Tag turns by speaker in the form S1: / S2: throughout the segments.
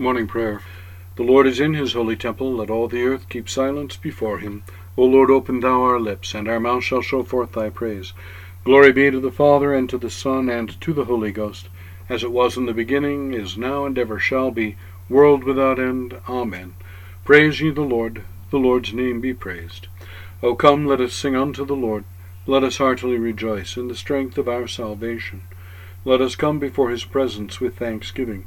S1: Morning Prayer. The Lord is in his holy temple. Let all the earth keep silence before him. O Lord, open thou our lips, and our mouth shall show forth thy praise. Glory be to the Father, and to the Son, and to the Holy Ghost, as it was in the beginning, is now, and ever shall be, world without end. Amen. Praise ye the Lord. The Lord's name be praised. O come, let us sing unto the Lord. Let us heartily rejoice in the strength of our salvation. Let us come before his presence with thanksgiving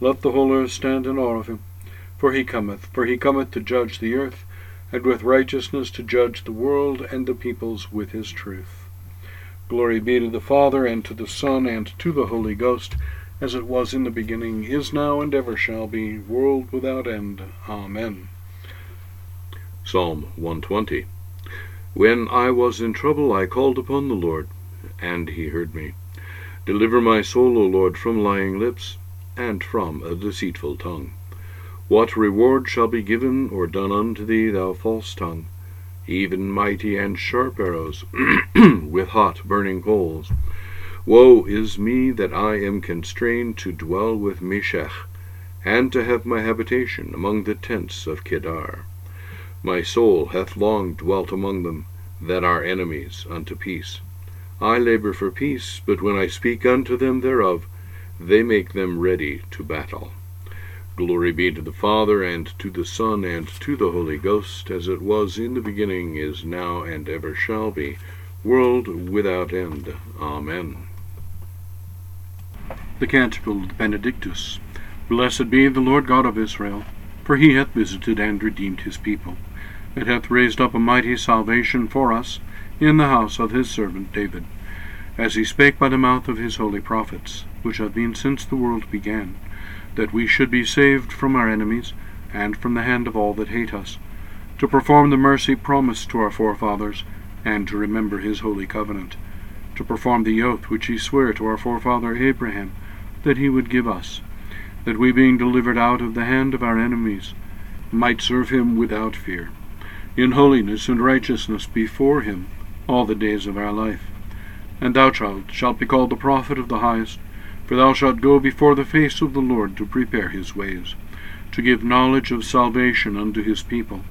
S1: Let the whole earth stand in awe of him. For he cometh, for he cometh to judge the earth, and with righteousness to judge the world and the peoples with his truth. Glory be to the Father, and to the Son, and to the Holy Ghost, as it was in the beginning, is now, and ever shall be, world without end. Amen.
S2: Psalm 120 When I was in trouble, I called upon the Lord, and he heard me. Deliver my soul, O Lord, from lying lips and from a deceitful tongue. What reward shall be given or done unto thee, thou false tongue? Even mighty and sharp arrows, with hot burning coals. Woe is me that I am constrained to dwell with Meshech, and to have my habitation among the tents of Kedar. My soul hath long dwelt among them that are enemies unto peace. I labor for peace, but when I speak unto them thereof, they make them ready to battle. Glory be to the Father, and to the Son, and to the Holy Ghost, as it was in the beginning, is now, and ever shall be, world without end. Amen.
S1: The Canticle of Benedictus. Blessed be the Lord God of Israel, for he hath visited and redeemed his people, and hath raised up a mighty salvation for us in the house of his servant David, as he spake by the mouth of his holy prophets which have been since the world began, that we should be saved from our enemies, and from the hand of all that hate us, to perform the mercy promised to our forefathers, and to remember his holy covenant, to perform the oath which he sware to our forefather Abraham, that he would give us, that we being delivered out of the hand of our enemies, might serve him without fear, in holiness and righteousness before him all the days of our life. And thou, child, shalt be called the prophet of the highest, for thou shalt go before the face of the Lord to prepare his ways, to give knowledge of salvation unto his people,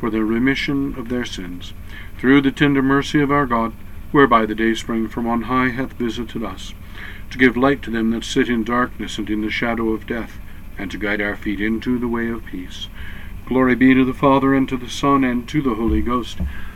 S1: for the remission of their sins, through the tender mercy of our God, whereby the dayspring from on high hath visited us, to give light to them that sit in darkness and in the shadow of death, and to guide our feet into the way of peace. Glory be to the Father, and to the Son, and to the Holy Ghost,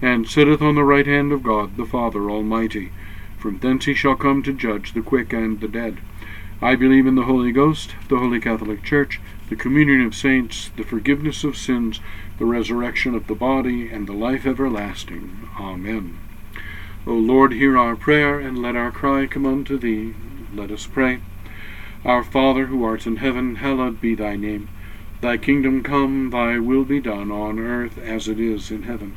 S1: and sitteth on the right hand of God the Father Almighty. From thence he shall come to judge the quick and the dead. I believe in the Holy Ghost, the Holy Catholic Church, the communion of saints, the forgiveness of sins, the resurrection of the body, and the life everlasting. Amen. O Lord, hear our prayer, and let our cry come unto thee. Let us pray. Our Father, who art in heaven, hallowed be thy name. Thy kingdom come, thy will be done, on earth as it is in heaven.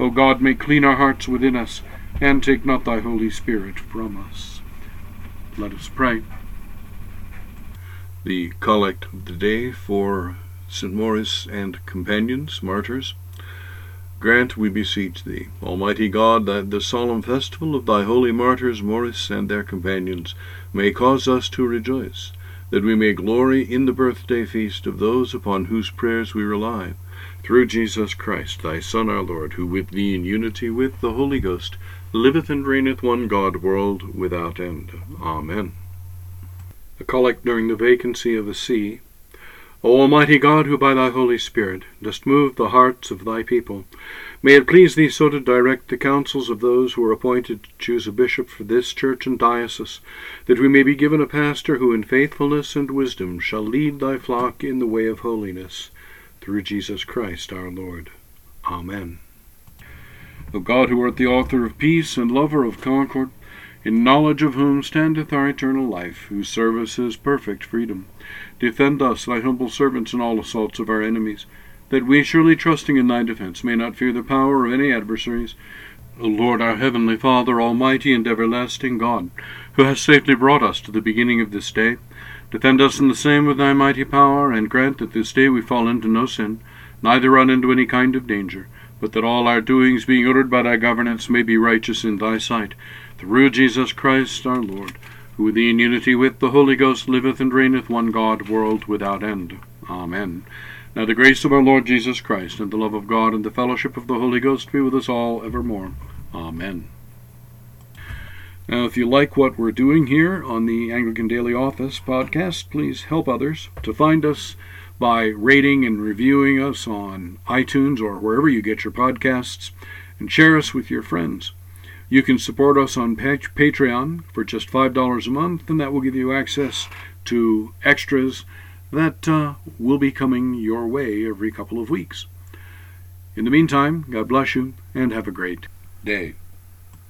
S1: O God, make clean our hearts within us, and take not thy Holy Spirit from us. Let us pray
S2: the collect of the day for St. Maurice and companions, martyrs. Grant, we beseech thee, Almighty God, that the solemn festival of thy holy martyrs Maurice and their companions may cause us to rejoice, that we may glory in the birthday feast of those upon whose prayers we rely, through Jesus Christ, thy Son, our Lord, who with thee in unity with the Holy Ghost liveth and reigneth one God, world without end. Amen. A collect during the vacancy of a see O Almighty God, who by thy Holy Spirit dost move the hearts of thy people, may it please thee so to direct the counsels of those who are appointed to choose a bishop for this church and diocese, that we may be given a pastor who in faithfulness and wisdom shall lead thy flock in the way of holiness, through Jesus Christ our Lord. Amen. O God, who art the author of peace and lover of concord, in knowledge of whom standeth our eternal life, whose service is perfect freedom. Defend us, thy humble servants, in all assaults of our enemies, that we, surely trusting in thy defence, may not fear the power of any adversaries. O Lord, our heavenly Father, almighty and everlasting God, who hast safely brought us to the beginning of this day, defend us in the same with thy mighty power, and grant that this day we fall into no sin, neither run into any kind of danger, but that all our doings, being ordered by thy governance, may be righteous in thy sight through Jesus Christ our Lord, who in unity with the Holy Ghost liveth and reigneth one God, world without end. Amen. Now the grace of our Lord Jesus Christ, and the love of God, and the fellowship of the Holy Ghost be with us all evermore. Amen. Now, if you like what we're doing here on the Anglican Daily Office podcast, please help others to find us by rating and reviewing us on iTunes or wherever you get your podcasts, and share us with your friends. You can support us on Patreon for just $5 a month, and that will give you access to extras that uh, will be coming your way every couple of weeks. In the meantime, God bless you and have a great day.